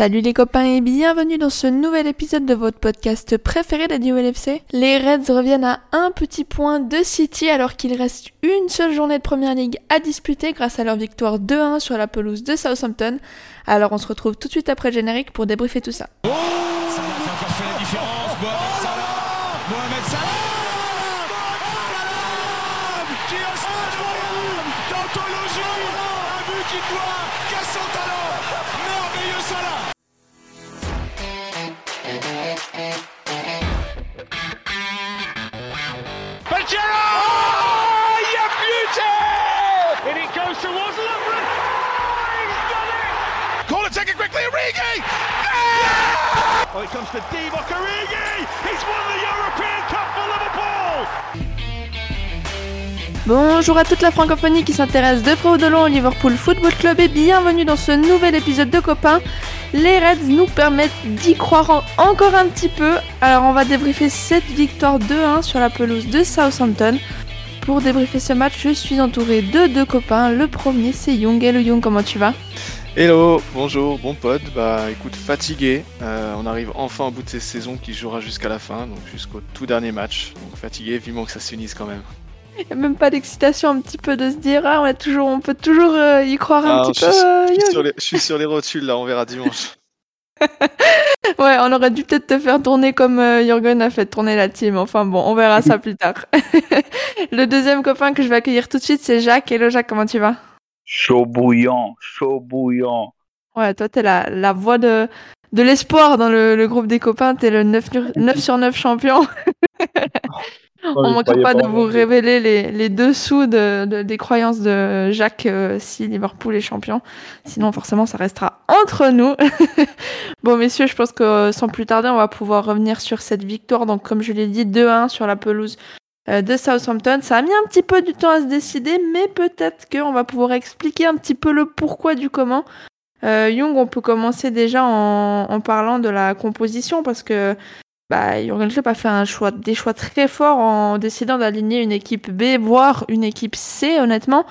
Salut les copains et bienvenue dans ce nouvel épisode de votre podcast préféré d'Adio LFC. Les Reds reviennent à un petit point de City alors qu'il reste une seule journée de Première Ligue à disputer grâce à leur victoire 2-1 sur la pelouse de Southampton. Alors on se retrouve tout de suite après le générique pour débriefer tout ça. Oh towards Lovren Oh, he's done it Call it, take it quickly, Origi Oh, it comes to Divock Origi He's won the European Cup for Liverpool Bonjour à toute la francophonie qui s'intéresse de près ou de loin au Liverpool Football Club et bienvenue dans ce nouvel épisode de Copains. Les Reds nous permettent d'y croire en- encore un petit peu. Alors on va débriefer cette victoire 2-1 sur la pelouse de Southampton. Pour débriefer ce match, je suis entouré de deux copains. Le premier c'est Young. Hello Young, comment tu vas? Hello, bonjour, bon pote. Bah écoute, fatigué. Euh, on arrive enfin au bout de cette saison qui jouera jusqu'à la fin, donc jusqu'au tout dernier match. Donc fatigué, vivement que ça s'unisse quand même. Il y a même pas d'excitation un petit peu de se dire ah on, a toujours, on peut toujours euh, y croire un Ah, petit je, peu. suis, je suis Young. sur les, je suis sur les rotules là, on verra dimanche. Ouais, on aurait dû peut-être te faire tourner comme euh, Jürgen a fait tourner la team. Enfin bon, on verra ça plus tard. le deuxième copain que je vais accueillir tout de suite, c'est Jacques. Hello Jacques, comment tu vas? Chaud bouillant, chaud bouillant. Ouais, toi t'es la, la voix de, de l'espoir dans le, le groupe des copains. T'es le 9, sur- 9 sur 9 champion. on manquera pas de vous révéler les, les dessous de, de- des croyances de Jacques euh, si Liverpool est champion. Sinon, forcément, ça restera entre nous. bon, messieurs, je pense que euh, sans plus tarder, on va pouvoir revenir sur cette victoire. Donc, comme je l'ai dit, 2-1 sur la pelouse euh, de Southampton. Ça a mis un petit peu du temps à se décider, mais peut-être qu'on va pouvoir expliquer un petit peu le pourquoi du comment. Euh, Young, on peut commencer déjà en, en parlant de la composition parce que bah, Jurgen Klopp a fait un choix, des choix très forts en décidant d'aligner une équipe B, voire une équipe C, honnêtement,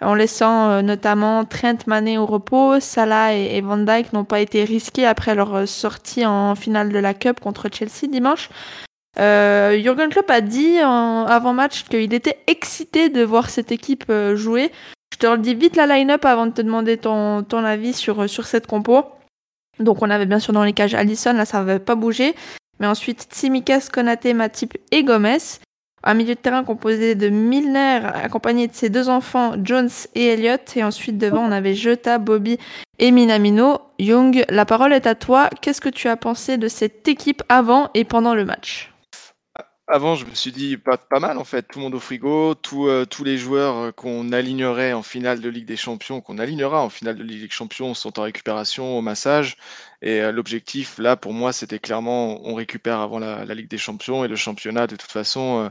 en laissant euh, notamment Trent Mané au repos, Salah et, Van Dijk n'ont pas été risqués après leur euh, sortie en finale de la Cup contre Chelsea dimanche. Euh, Jurgen Klopp a dit en avant-match qu'il était excité de voir cette équipe euh, jouer. Je te redis vite la line-up avant de te demander ton, ton avis sur, sur cette compo. Donc on avait bien sûr dans les cages Allison, là ça n'avait pas bougé. Mais ensuite, Tsimikas, Konaté, Matip et Gomez. Un milieu de terrain composé de Milner, accompagné de ses deux enfants, Jones et Elliott. Et ensuite, devant, on avait Jota, Bobby et Minamino. Young, la parole est à toi. Qu'est-ce que tu as pensé de cette équipe avant et pendant le match? Avant, je me suis dit pas, mal en fait, tout le monde au frigo, euh, tous les joueurs euh, qu'on alignerait en finale de Ligue des Champions, qu'on alignera en finale de Ligue des Champions sont en récupération, au massage. Et euh, l'objectif là pour moi c'était clairement on récupère avant la, Ligue des Champions et le championnat de toute façon,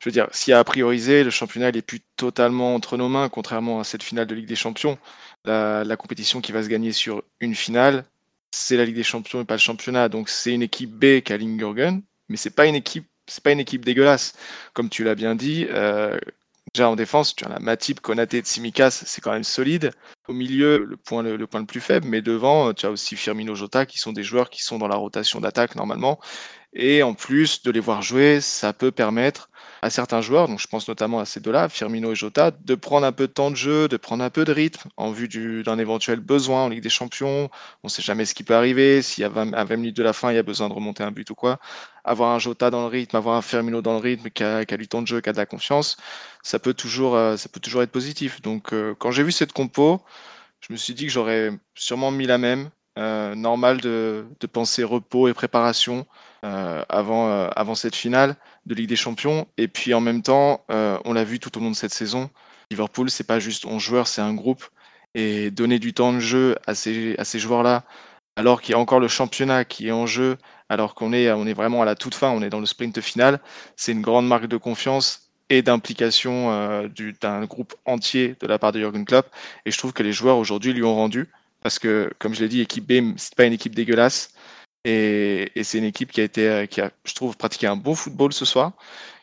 je veux dire, s'il y a à prioriser, le championnat il plus totalement entre nos mains, contrairement à cette finale de Ligue des Champions. La, compétition qui va se gagner sur une finale, c'est la Ligue des Champions et pas le championnat. Donc c'est une équipe B qui aligne Jürgen, mais c'est pas une équipe c'est pas une équipe dégueulasse. Comme tu l'as bien dit, euh, déjà en défense, tu as la Matip, Konaté, Tsimikas, c'est quand même solide. Au milieu, le point le, le point le plus faible, mais devant, euh, tu as aussi Firmino Jota, qui sont des joueurs qui sont dans la rotation d'attaque normalement. Et en plus de les voir jouer, ça peut permettre à certains joueurs, donc je pense notamment à ces deux-là, Firmino et Jota, de prendre un peu de temps de jeu, de prendre un peu de rythme en vue du- d'un éventuel besoin en Ligue des Champions. On ne sait jamais ce qui peut arriver. S'il y a 20, à 20 minutes de la fin, il y a besoin de remonter un but ou quoi avoir un Jota dans le rythme, avoir un Firmino dans le rythme, qui a, qui a du temps de jeu, qui a de la confiance, ça peut toujours, euh, ça peut toujours être positif. Donc, euh, quand j'ai vu cette compo, je me suis dit que j'aurais sûrement mis la même. Euh, normal de, penser repos et préparation euh, avant, euh, avant cette finale de Ligue des Champions. Et puis en même temps, on l'a vu tout au long de cette saison, Liverpool, c'est pas juste 11 joueurs, c'est un groupe. Et donner du temps de jeu à ces, à ces joueurs-là, alors qu'il y a encore le championnat qui est en jeu, alors qu'on est, on est vraiment à la toute fin, on est dans le sprint final, c'est une grande marque de confiance et d'implication du- d'un groupe entier de la part de Jürgen Klopp. Et je trouve que les joueurs aujourd'hui lui ont rendu, parce que, comme je l'ai dit, équipe B, c'est pas une équipe dégueulasse, et, et c'est une équipe qui a été, euh, qui a, je trouve, pratiqué un bon football ce soir,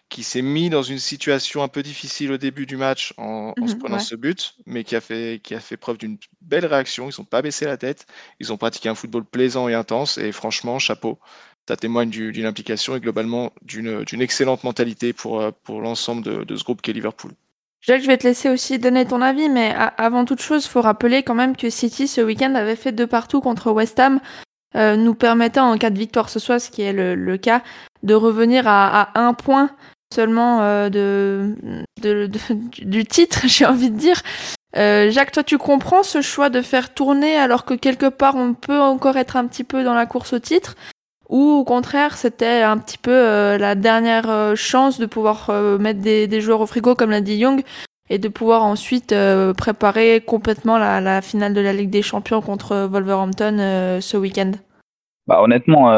qui s'est mis dans une situation un peu difficile au début du match en, se Mhm, prenant ouais. ce but, mais qui a fait, qui a fait preuve d'une belle réaction. Ils n'ont pas baissé la tête. Ils ont pratiqué un football plaisant et intense. Et franchement, chapeau. Ça témoigne du- d'une implication et globalement d'une d'une excellente mentalité pour, euh, pour l'ensemble de, de ce groupe qu'est Liverpool. Jacques, je vais te laisser aussi donner ton avis, mais avant toute chose, faut rappeler quand même que City ce week-end avait fait deux partout contre West Ham, euh, nous permettant en cas de victoire ce soir, ce qui est le, cas, de revenir à, un point seulement euh, du titre, j'ai envie de dire. Euh, Jacques, toi, tu comprends ce choix de faire tourner alors que quelque part on peut encore être un petit peu dans la course au titre, ou au contraire c'était un petit peu euh, la dernière euh, chance de pouvoir euh, mettre des, joueurs au frigo comme l'a dit Young et de pouvoir ensuite préparer complètement la, finale de la Ligue des Champions contre Wolverhampton ce week-end. Bah, honnêtement,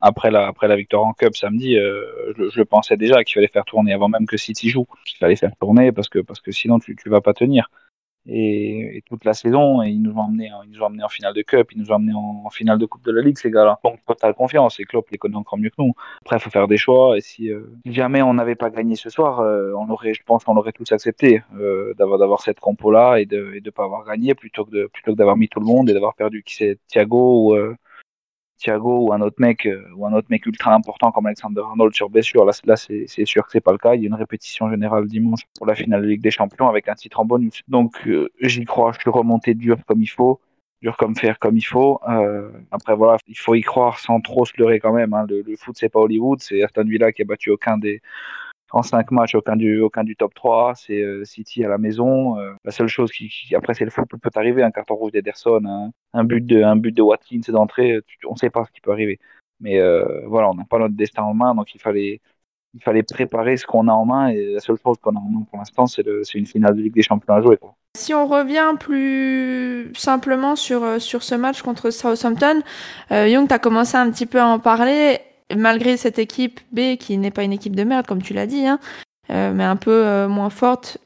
après, la, victoire en Cup samedi, je, je pensais déjà qu'il fallait faire tourner avant même que City joue. Qu'il fallait faire tourner parce que, parce que sinon tu ne vas pas tenir. Et, et, toute la saison, et ils nous ont emmenés, emmenés en finale de Cup, ils nous ont emmenés en, finale de Coupe de la Ligue, ces gars-là. Donc, totale confiance. Et Klopp les connaît encore mieux que nous. Après, faut faire des choix. Et si, euh, jamais on n'avait pas gagné ce soir, euh, on aurait, je pense qu'on aurait tous accepté euh, d'avoir, d'avoir cette compo-là et de ne pas avoir gagné plutôt que, de, plutôt que d'avoir mis tout le monde et d'avoir perdu qui c'est Thiago ou, euh, Thiago ou un autre mec euh, ou un autre mec ultra important comme Alexander Arnold sur blessure. Là, c'est sûr que c'est pas le cas. Il y a une répétition générale dimanche pour la finale de Ligue des Champions avec un titre en bonus. Donc euh, j'y crois. Je suis remonté dur comme il faut, dur comme fer comme il faut. Euh, après voilà, il faut y croire sans trop se leurrer quand même. Hein. Le, le, foot c'est pas Hollywood. C'est Aston Villa qui a battu aucun des en cinq matchs, aucun du, aucun du top 3. C'est euh, City à la maison. Euh, la seule chose qui, après, c'est le foot, peut arriver. Un carton rouge d'Ederson, un, but de, un but de Watkins d'entrée. On ne sait pas ce qui peut arriver. Mais euh, voilà, on n'a pas notre destin en main, donc il fallait, il fallait préparer ce qu'on a en main. Et la seule chose qu'on a en main pour l'instant, c'est une finale de Ligue des Champions à jouer. Si on revient plus simplement sur, sur ce match contre Southampton, euh, Young, tu as commencé un petit peu à en parler malgré cette équipe B qui n'est pas une équipe de merde comme tu l'as dit, hein, euh, mais un peu euh, moins forte.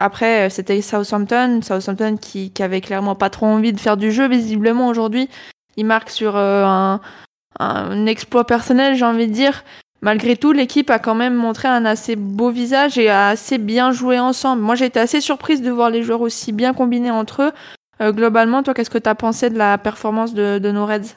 Après, c'était Southampton, Southampton qui, qui avait clairement pas trop envie de faire du jeu visiblement aujourd'hui. Il marque sur euh, un, exploit personnel, j'ai envie de dire. Malgré tout, l'équipe a quand même montré un assez beau visage et a assez bien joué ensemble. Moi, j'ai été assez surprise de voir les joueurs aussi bien combinés entre eux. Euh, globalement, toi, qu'est-ce que tu as pensé de la performance de, de nos Reds?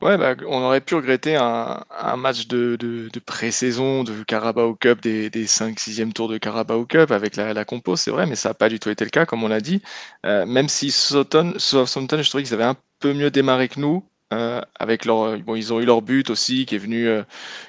Ouais, bah, on aurait pu regretter un, match de, de, de pré-saison de Carabao Cup, des, des 5-6e tours de Carabao Cup avec la, la compo, c'est vrai, mais ça n'a pas du tout été le cas, comme on l'a dit. Euh, même si Southampton, Southampton, je trouvais qu'ils avaient un peu mieux démarré que nous. Euh, avec leur, bon, ils ont eu leur but aussi, qui est venu, euh,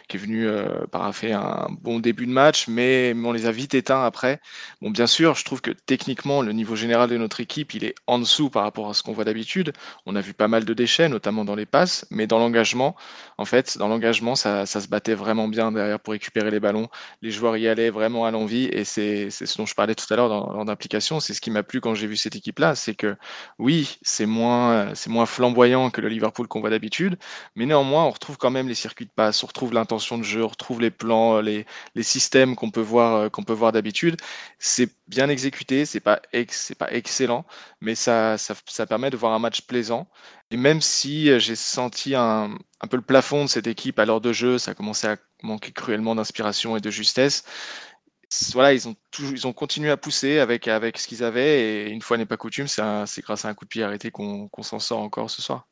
qui est venu euh, paraffer un bon début de match, mais, mais, on les a vite éteints après. Bon, bien sûr, je trouve que techniquement, le niveau général de notre équipe, il est en dessous par rapport à ce qu'on voit d'habitude. On a vu pas mal de déchets, notamment dans les passes, mais dans l'engagement, en fait, dans l'engagement, ça, ça, se battait vraiment bien derrière pour récupérer les ballons. Les joueurs y allaient vraiment à l'envie, et c'est ce dont je parlais tout à l'heure dans, dans l'implication. C'est ce qui m'a plu quand j'ai vu cette équipe-là, c'est que oui, c'est moins, c'est moins flamboyant que le Liverpool qu'on voit d'habitude, mais néanmoins, on retrouve quand même les circuits de passe, on retrouve l'intention de jeu, on retrouve les plans, les, les systèmes qu'on peut voir, qu'on peut voir d'habitude. C'est bien exécuté, c'est pas, c'est pas excellent, mais ça, ça, ça, permet de voir un match plaisant. Et même si j'ai senti un, un peu le plafond de cette équipe à l'heure de jeu, ça commençait à manquer cruellement d'inspiration et de justesse. Voilà, ils ont, toujours, ils ont continué à pousser avec, avec ce qu'ils avaient, et une fois n'est pas coutume, c'est grâce à un coup de pied arrêté qu'on qu s'en sort encore ce soir.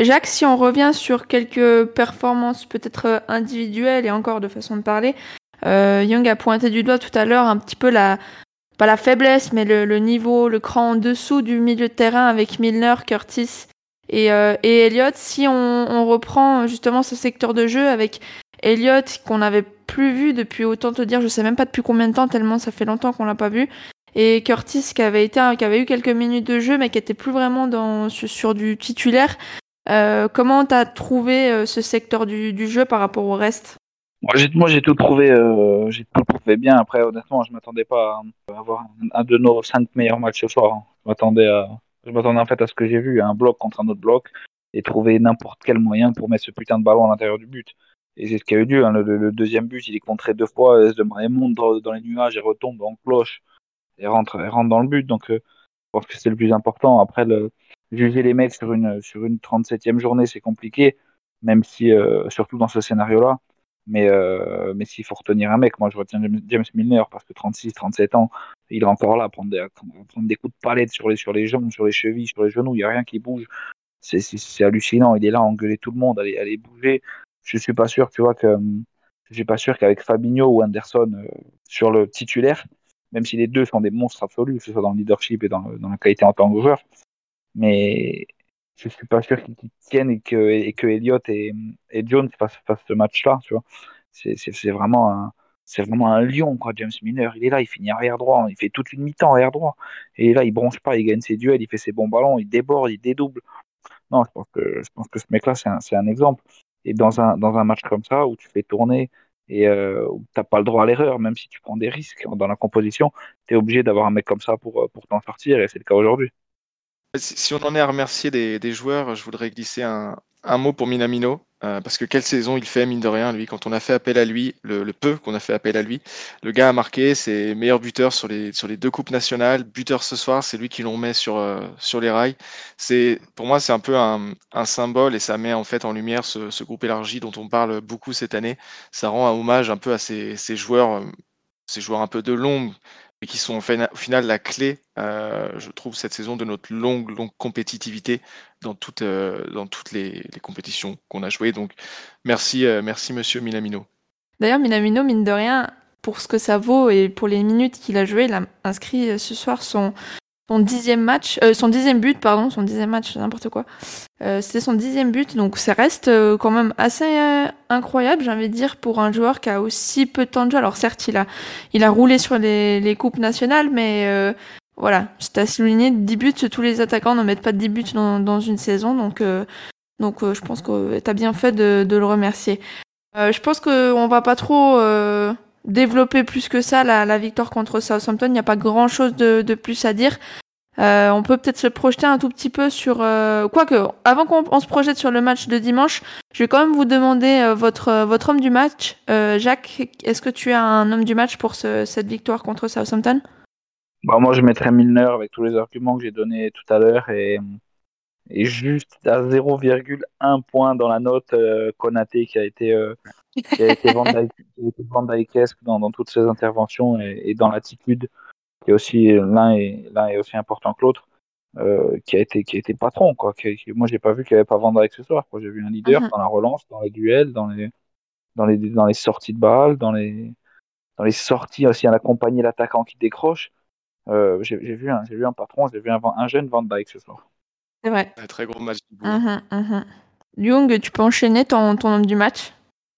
Jacques, si on revient sur quelques performances peut-être individuelles et encore de façon de parler, euh, Young a pointé du doigt tout à l'heure un petit peu la, pas la faiblesse, mais le, niveau, le cran en dessous du milieu de terrain avec Milner, Curtis et, euh, Elliott. Si on, reprend justement ce secteur de jeu avec Elliott qu'on n'avait plus vu depuis autant te dire, je sais même pas depuis combien de temps, tellement ça fait longtemps qu'on l'a pas vu. Et Curtis qui avait été, qui avait eu quelques minutes de jeu, mais qui était plus vraiment dans sur du titulaire. Euh, comment t'as trouvé euh, ce secteur du, jeu par rapport au reste? Moi, j'ai, tout trouvé, euh, j'ai tout trouvé bien. Après, honnêtement, je m'attendais pas à avoir un, de nos cinq meilleurs matchs ce soir. Hein. Je m'attendais je m'attendais en fait à ce que j'ai vu, un bloc contre un autre bloc, et trouver n'importe quel moyen pour mettre ce putain de ballon à l'intérieur du but. Et c'est ce qu'il y a eu lieu. Hein. Le, deuxième but, il est contré deux fois, il monte dans, dans, les nuages et retombe en cloche et rentre, et rentre dans le but. Donc, je pense que c'est le plus important. Après, le, juger les mecs sur une, sur une 37e journée, c'est compliqué, même si, euh, surtout dans ce scénario-là. Mais, euh, mais s'il faut retenir un mec, moi je retiens James Milner parce que 36, 37 ans, il est encore là à prendre des, prendre des coups de palette sur les, sur les jambes, sur les chevilles, sur les genoux, il n'y a rien qui bouge. C'est hallucinant, il est là à engueuler tout le monde, à aller, bouger. Je suis pas sûr, tu vois, que je suis pas sûr qu'avec Fabinho ou Anderson euh, sur le titulaire, même si les deux sont des monstres absolus, que ce soit dans le leadership et dans, dans la qualité en tant que joueur, mais je suis pas sûr qu'ils tiennent et que, et que Elliott et, et Jones fassent, ce match-là, tu vois. C'est vraiment un, c'est vraiment un lion, quoi, James Miner. Il est là, il finit arrière droit, il fait toute une mi-temps arrière droit. Et là, il bronche pas, il gagne ses duels, il fait ses bons ballons, il déborde, il dédouble. Non, je pense que, je pense que ce mec-là, c'est un, un, exemple. Et dans un, dans un match comme ça, où tu fais tourner et euh, où tu n'as pas le droit à l'erreur, même si tu prends des risques dans la composition, tu es obligé d'avoir un mec comme ça pour, pour t'en sortir, et c'est le cas aujourd'hui. Si on en est à remercier des, joueurs, je voudrais glisser un, mot pour Minamino, euh, parce que quelle saison il fait, mine de rien, lui, quand on a fait appel à lui, le, peu qu'on a fait appel à lui, le gars a marqué ses meilleurs buteurs sur les, deux coupes nationales, buteur ce soir, c'est lui qui l'on met sur, euh, les rails. C'est, pour moi, c'est un peu un, symbole et ça met en fait en lumière ce, groupe élargi dont on parle beaucoup cette année. Ça rend un hommage un peu à ces, joueurs, euh, ces joueurs un peu de longue, et qui sont au final la clé, euh, je trouve, cette saison de notre longue, longue compétitivité dans, toutes, euh, dans toutes les, compétitions qu'on a jouées. Donc, merci, euh, merci Monsieur Minamino. D'ailleurs, Minamino, mine de rien, pour ce que ça vaut et pour les minutes qu'il a joué, il a inscrit ce soir son, son dixième match, euh, son dixième but, pardon, son dixième match, n'importe quoi. Euh, C'était son dixième but, donc ça reste euh, quand même assez euh, incroyable, j'ai envie de dire, pour un joueur qui a aussi peu de temps de jeu. Alors certes, il a, il a roulé sur les, les coupes nationales, mais voilà, c'est à souligner, 10 buts, tous les attaquants ne mettent pas 10 buts dans, une saison, donc, donc je pense que tu bien fait de, de le remercier. je pense qu'on va pas trop développer plus que ça la, victoire contre Southampton. Il n'y a pas grand chose de, plus à dire. Euh, on peut peut-être se projeter un tout petit peu sur. Euh, quoique, avant qu'on se projette sur le match de dimanche, je vais quand même vous demander euh, votre, homme du match. Jacques, est-ce que tu as un homme du match pour ce, cette victoire contre Southampton? Bah, Moi, je mettrais Milner avec tous les arguments que j'ai donnés tout à l'heure et, et juste à 0,1 point dans la note Konaté qui a été qui a été dans, dans, toutes ses interventions et, et dans l'attitude qui est aussi l'un est l'un est aussi important que l'autre, euh, qui a été qui a été patron quoi. Qui, moi j'ai pas vu qu'il n'y avait pas Van Dijk ce soir. J'ai vu un leader mhm. dans la relance, dans les duels, dans les dans les dans les sorties de balles, dans les dans les sorties aussi à accompagner l'attaquant qui décroche. Euh, j'ai vu un j'ai vu un patron, j'ai vu un, un, jeune Van Dijk ce soir. C'est vrai. Un très gros match. Jung, tu peux enchaîner ton ton nom du match?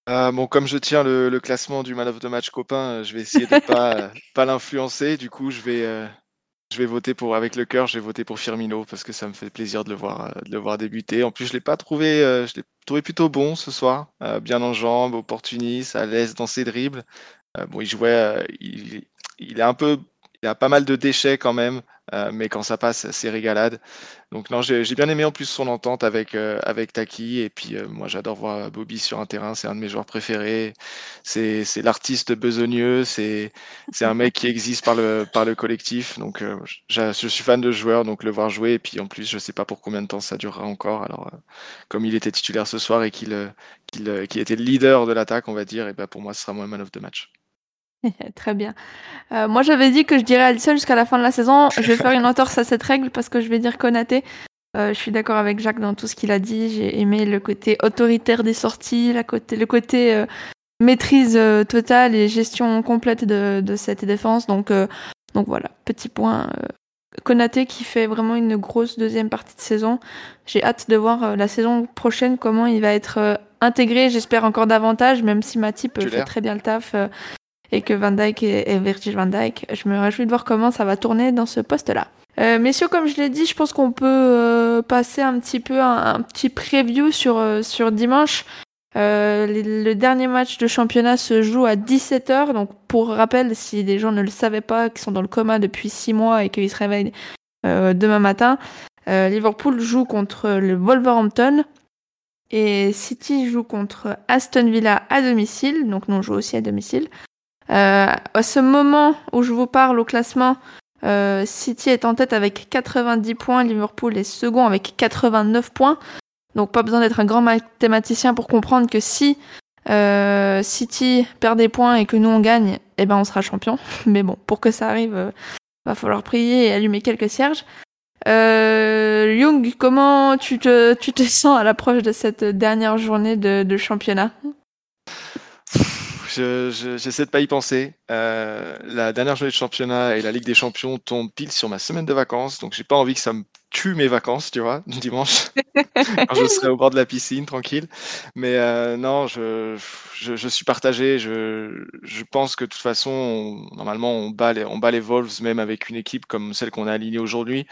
Euh, bon, comme je tiens le, classement du man of the match copain, euh, je vais essayer de pas euh, pas l'influencer. Du coup, je vais je vais voter pour avec le cœur. Je vais voter pour Firmino parce que ça me fait plaisir de le voir de le voir débuter. En plus, je l'ai pas trouvé, je l'ai trouvé plutôt bon ce soir, bien en jambes, opportuniste, à l'aise dans ses dribbles. bon, il jouait, il, il est un peu, il a pas mal de déchets quand même. Euh, mais quand ça passe, c'est régalade. Donc non, j'ai bien aimé en plus son entente avec, euh, avec Taki. Et puis euh, moi, j'adore voir Bobby sur un terrain. C'est un de mes joueurs préférés. C'est l'artiste besogneux. C'est un mec qui existe par le, par le collectif. Donc je suis fan de joueur, donc le voir jouer. Et puis en plus, je sais pas pour combien de temps ça durera encore. Alors comme il était titulaire ce soir et qu'il qu'il était le leader de l'attaque, on va dire, et ben pour moi, ce sera mon man of the match. Très bien. Euh, moi, j'avais dit que je dirais Alisson jusqu'à la fin de la saison. Je vais faire une entorse à cette règle parce que je vais dire Konaté. Euh, je suis d'accord avec Jacques dans tout ce qu'il a dit. J'ai aimé le côté autoritaire des sorties, la côté, le côté euh, maîtrise totale et gestion complète de, de cette défense. Donc, donc voilà, petit point. Konaté qui fait vraiment une grosse deuxième partie de saison. J'ai hâte de voir la saison prochaine comment il va être intégré. J'espère encore davantage, même si Matip fait très bien le taf et que Van Dyke et, Virgil Van Dyke. Je me réjouis de voir comment ça va tourner dans ce poste-là. Euh, messieurs, comme je l'ai dit, je pense qu'on peut euh, passer un petit peu un, petit preview sur, euh, sur dimanche. Euh, le, dernier match de championnat se joue à 17h. Donc, pour rappel, si des gens ne le savaient pas, qui sont dans le coma depuis 6 mois et qu'ils se réveillent demain matin, Liverpool joue contre le Wolverhampton et City joue contre Aston Villa à domicile. Donc, nous on joue aussi à domicile. Euh, à ce moment où je vous parle au classement, euh, City est en tête avec 90 points, Liverpool est second avec 89 points. Donc pas besoin d'être un grand mathématicien pour comprendre que si City perd des points et que nous on gagne, eh ben on sera champion. Mais bon, pour que ça arrive, va falloir prier et allumer quelques cierges. Euh, Young, comment tu te, sens à l'approche de cette dernière journée de championnat? J'essaie de pas y penser. Euh, la dernière journée de championnat et la Ligue des Champions tombent pile sur ma semaine de vacances, donc j'ai pas envie que ça me tue mes vacances, tu vois, dimanche, quand je serai au bord de la piscine, tranquille. Mais euh, non, je, je, suis partagé. Je, je pense que de toute façon, on, normalement, on bat, les, on bat les Wolves même avec une équipe comme celle qu'on a alignée aujourd'hui.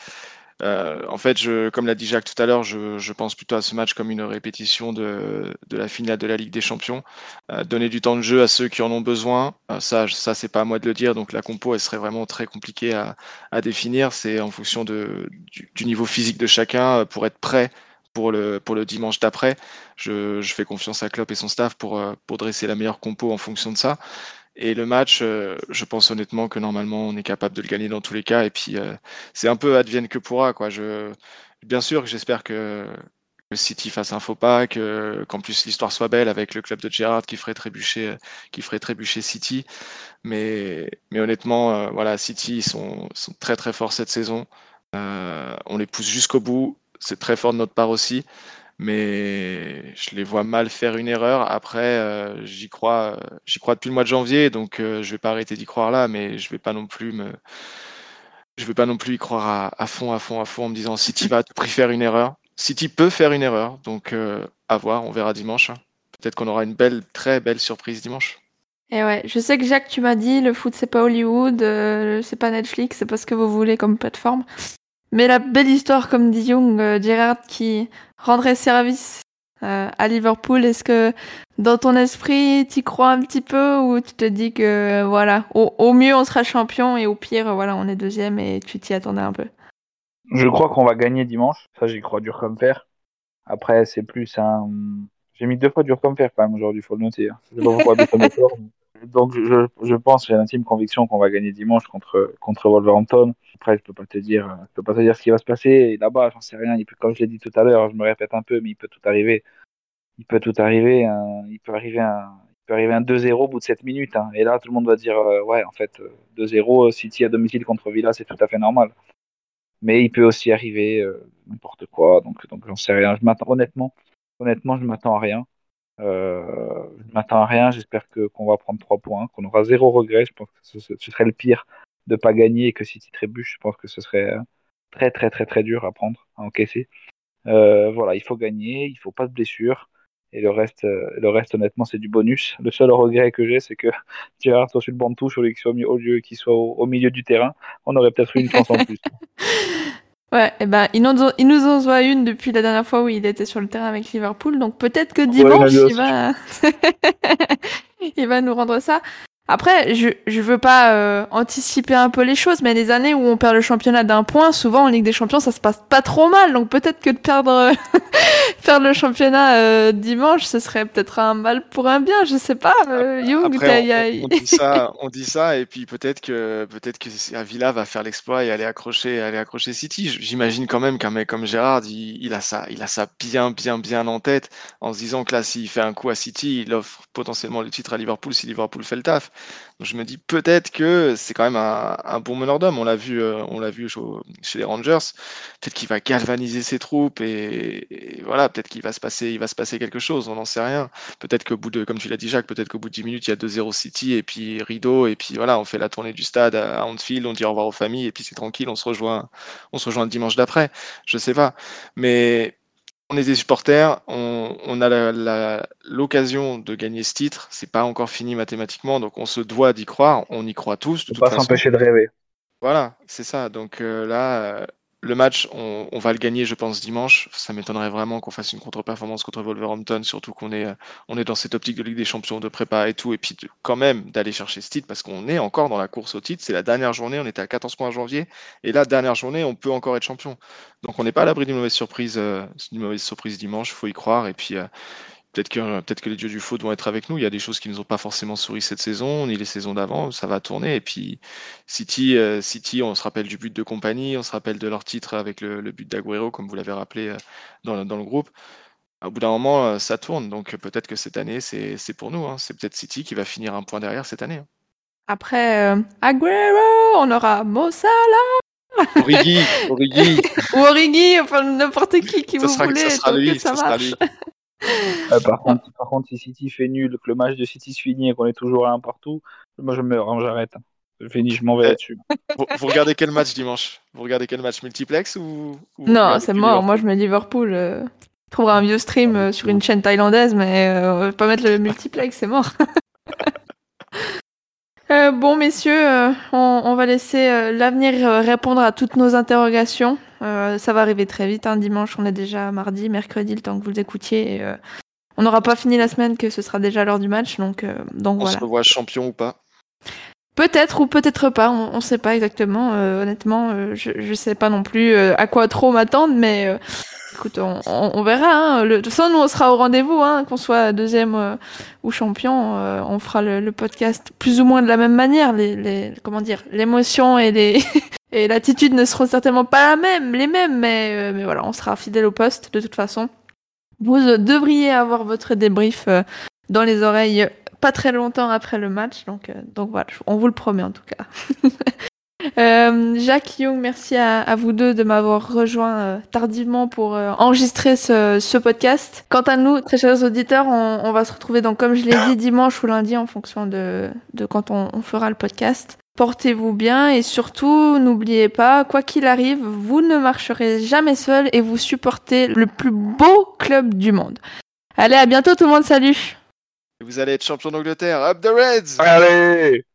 Euh, en fait, comme l'a dit Jacques tout à l'heure, je, pense plutôt à ce match comme une répétition de, la finale de la Ligue des Champions. Euh, donner du temps de jeu à ceux qui en ont besoin, euh, ça, ça c'est pas à moi de le dire. Donc la compo, elle serait vraiment très compliquée à, définir. C'est en fonction du, niveau physique de chacun pour être prêt pour le, dimanche d'après. Je, fais confiance à Klopp et son staff pour, pour dresser la meilleure compo en fonction de ça. Et le match, euh, je pense honnêtement que normalement on est capable de le gagner dans tous les cas. Et puis euh, c'est un peu advienne que pourra. Quoi. Bien sûr j'espère que, City fasse un faux pas, que, qu'en plus l'histoire soit belle avec le club de Gerrard qui ferait trébucher, qui ferait trébucher City. Mais, honnêtement, euh, voilà, City ils sont, très très forts cette saison. Euh, on les pousse jusqu'au bout. C'est très fort de notre part aussi mais je les vois mal faire une erreur. Après, euh, j'y crois, j'y crois depuis le mois de janvier, donc euh, je vais pas arrêter d'y croire là, mais je vais pas non plus me, je vais pas non plus y croire à, à, fond, à fond, à fond, en me disant City va te faire une erreur. City peut faire une erreur, donc euh, à voir, on verra dimanche. Hein. Peut-être qu'on aura une belle, très belle surprise dimanche. Et ouais, je sais que Jacques, tu m'as dit, le foot c'est pas Hollywood, euh, c'est pas Netflix, c'est pas ce que vous voulez comme plateforme. Mais la belle histoire, comme dit Young, euh, qui rendrait service euh, à Liverpool, est-ce que dans ton esprit, tu crois un petit peu ou tu te dis que euh, voilà, au, au, mieux on sera champion et au pire, voilà, on est deuxième et tu t'y attendais un peu? Je crois qu'on va gagner dimanche, ça j'y crois dur comme fer. Après, c'est plus un. J'ai mis deux fois dur comme fer quand même aujourd'hui, faut le noter. Hein. Donc je, je pense, j'ai l'intime conviction qu'on va gagner dimanche contre contre Wolverhampton. Après, je peux je peux pas te dire ce qui va se passer là-bas. J'en sais rien. Il comme je l'ai dit tout à l'heure, je me répète un peu, mais il peut tout arriver. Il peut tout arriver. Il peut arriver un, il peut arriver un 2-0 au bout de 7 minutes. Hein. Et là, tout le monde va dire, euh, ouais, en fait, 2-0 City à domicile contre Villa, c'est tout à fait normal. Mais il peut aussi arriver euh, n'importe quoi. Donc, donc j'en sais rien. Je m'attends honnêtement, honnêtement, je m'attends à rien. Euh, je m'attends à rien. J'espère que qu'on va prendre trois points, qu'on aura zéro regret. Je pense que ce, serait le pire de pas gagner et que City trébuche. Je pense que ce serait très très très très dur à prendre, à encaisser. Euh, voilà, il faut gagner, il faut pas de blessure. Et le reste, le reste honnêtement, c'est du bonus. Le seul regret que j'ai, c'est que Gérard soit sur le banc de touche au lieu qu'il soit au, au, milieu du terrain. On aurait peut-être eu une chance en plus. Ouais, et ben il nous, en voit une depuis la dernière fois où il était sur le terrain avec Liverpool, donc peut-être que dimanche ouais, il va, il va nous rendre ça. Après, je je veux pas euh, anticiper un peu les choses, mais les années où on perd le championnat d'un point, souvent en Ligue des Champions, ça se passe pas trop mal. Donc peut-être que de perdre perdre le championnat euh, dimanche, ce serait peut-être un mal pour un bien. Je sais pas. Euh, Young, Après, on, on, dit ça, on dit ça, et puis peut-être que peut-être que Villa va faire l'exploit et aller accrocher aller accrocher City. J'imagine quand même qu'un mec comme Gérard, il, il, a ça il a ça bien bien bien en tête, en se disant que là, s'il fait un coup à City, il offre potentiellement le titre à Liverpool si Liverpool fait le taf. Je me dis peut-être que c'est quand même un, un bon meneur d'homme. On l'a vu, euh, on l'a vu chez les Rangers. Peut-être qu'il va galvaniser ses troupes et, et voilà, peut-être qu'il va se passer, il va se passer quelque chose. On n'en sait rien. Peut-être qu'au bout de, comme tu l'as dit Jacques, peut-être qu'au bout de 10 minutes il y a 2-0 City et puis rideau et puis voilà, on fait la tournée du stade à Anfield, on dit au revoir aux familles et puis c'est tranquille, on se rejoint, on se rejoint le dimanche d'après. Je sais pas, mais on est des supporters, on, on a l'occasion de gagner ce titre. C'est pas encore fini mathématiquement, donc on se doit d'y croire. On y croit tous. De toute pas s'empêcher de rêver. Voilà, c'est ça. Donc euh, là, le match, on, va le gagner, je pense, dimanche. Ça m'étonnerait vraiment qu'on fasse une contre-performance contre Wolverhampton, surtout qu'on est, on est dans cette optique de Ligue des Champions, de prépa et tout, et puis quand même d'aller chercher ce titre parce qu'on est encore dans la course au titre. C'est la dernière journée, on était à 14 points en janvier, et là, dernière journée, on peut encore être champion. Donc on n'est pas à l'abri d'une mauvaise surprise, euh, d'une mauvaise surprise dimanche, faut y croire, et puis. Euh, Peut-être que, peut que les dieux du foot vont être avec nous. Il y a des choses qui ne nous ont pas forcément souri cette saison, ni les saisons d'avant. Ça va tourner. Et puis, City, euh, City, on se rappelle du but de compagnie, on se rappelle de leur titre avec le, le but d'Aguero, comme vous l'avez rappelé euh, dans, dans, le groupe. au bout d'un moment, ça tourne. Donc peut-être que cette année, c'est pour nous. Hein. C'est peut-être City qui va finir un point derrière cette année. Hein. Après, Aguero, on aura Mossala. Origi, Origi. Ou Origi, enfin n'importe qui qui vous voulez. Ça sera lui, ça, marche. Par, contre, par contre, si City fait nul, que le match de City se finit et qu'on est toujours à un partout, moi je me range, j'arrête. Je finis, je m'en vais là-dessus. Vous, regardez quel match dimanche? Vous regardez quel match? Multiplex ou, Non, c'est mort. Moi je mets Liverpool. Euh... Je trouverai un vieux stream euh, sur une chaîne thaïlandaise, mais euh, on va pas mettre le multiplex, c'est mort. Euh, bon, messieurs, euh, on, va laisser euh, l'avenir répondre à toutes nos interrogations. Ça va arriver très vite. Hein. Dimanche, on est déjà mardi, mercredi, le temps que vous écoutiez. on n'aura pas fini la semaine, que ce sera déjà l'heure du match. Donc, donc on voilà. se revoit champion ou pas? Peut-être ou peut-être pas, on ne sait pas exactement. honnêtement, je ne sais pas non plus à quoi trop m'attendre, mais écoute, on, verra. Hein. de toute façon, nous, on sera au rendez-vous, hein, qu'on soit deuxième euh, ou champion. Euh, on fera le, podcast plus ou moins de la même manière. Les, comment dire, l'émotion et les et l'attitude ne seront certainement pas la même, les mêmes, mais euh, mais voilà, on sera fidèle au poste de toute façon. Vous devriez avoir votre débrief dans les oreilles pas très longtemps après le match, donc donc voilà, on vous le promet en tout cas. Euh, Jacques Young, merci à, vous deux de m'avoir rejoint euh, tardivement pour euh, enregistrer ce, podcast. Quant à nous, très chers auditeurs, on, va se retrouver donc, comme je l'ai dit, dimanche ou lundi en fonction de, quand on, on fera le podcast. Portez-vous bien et surtout, n'oubliez pas, quoi qu'il arrive, vous ne marcherez jamais seul et vous supportez le plus beau club du monde. Allez, à bientôt tout le monde, salut! Vous allez être champion d'Angleterre, up the Reds! Allez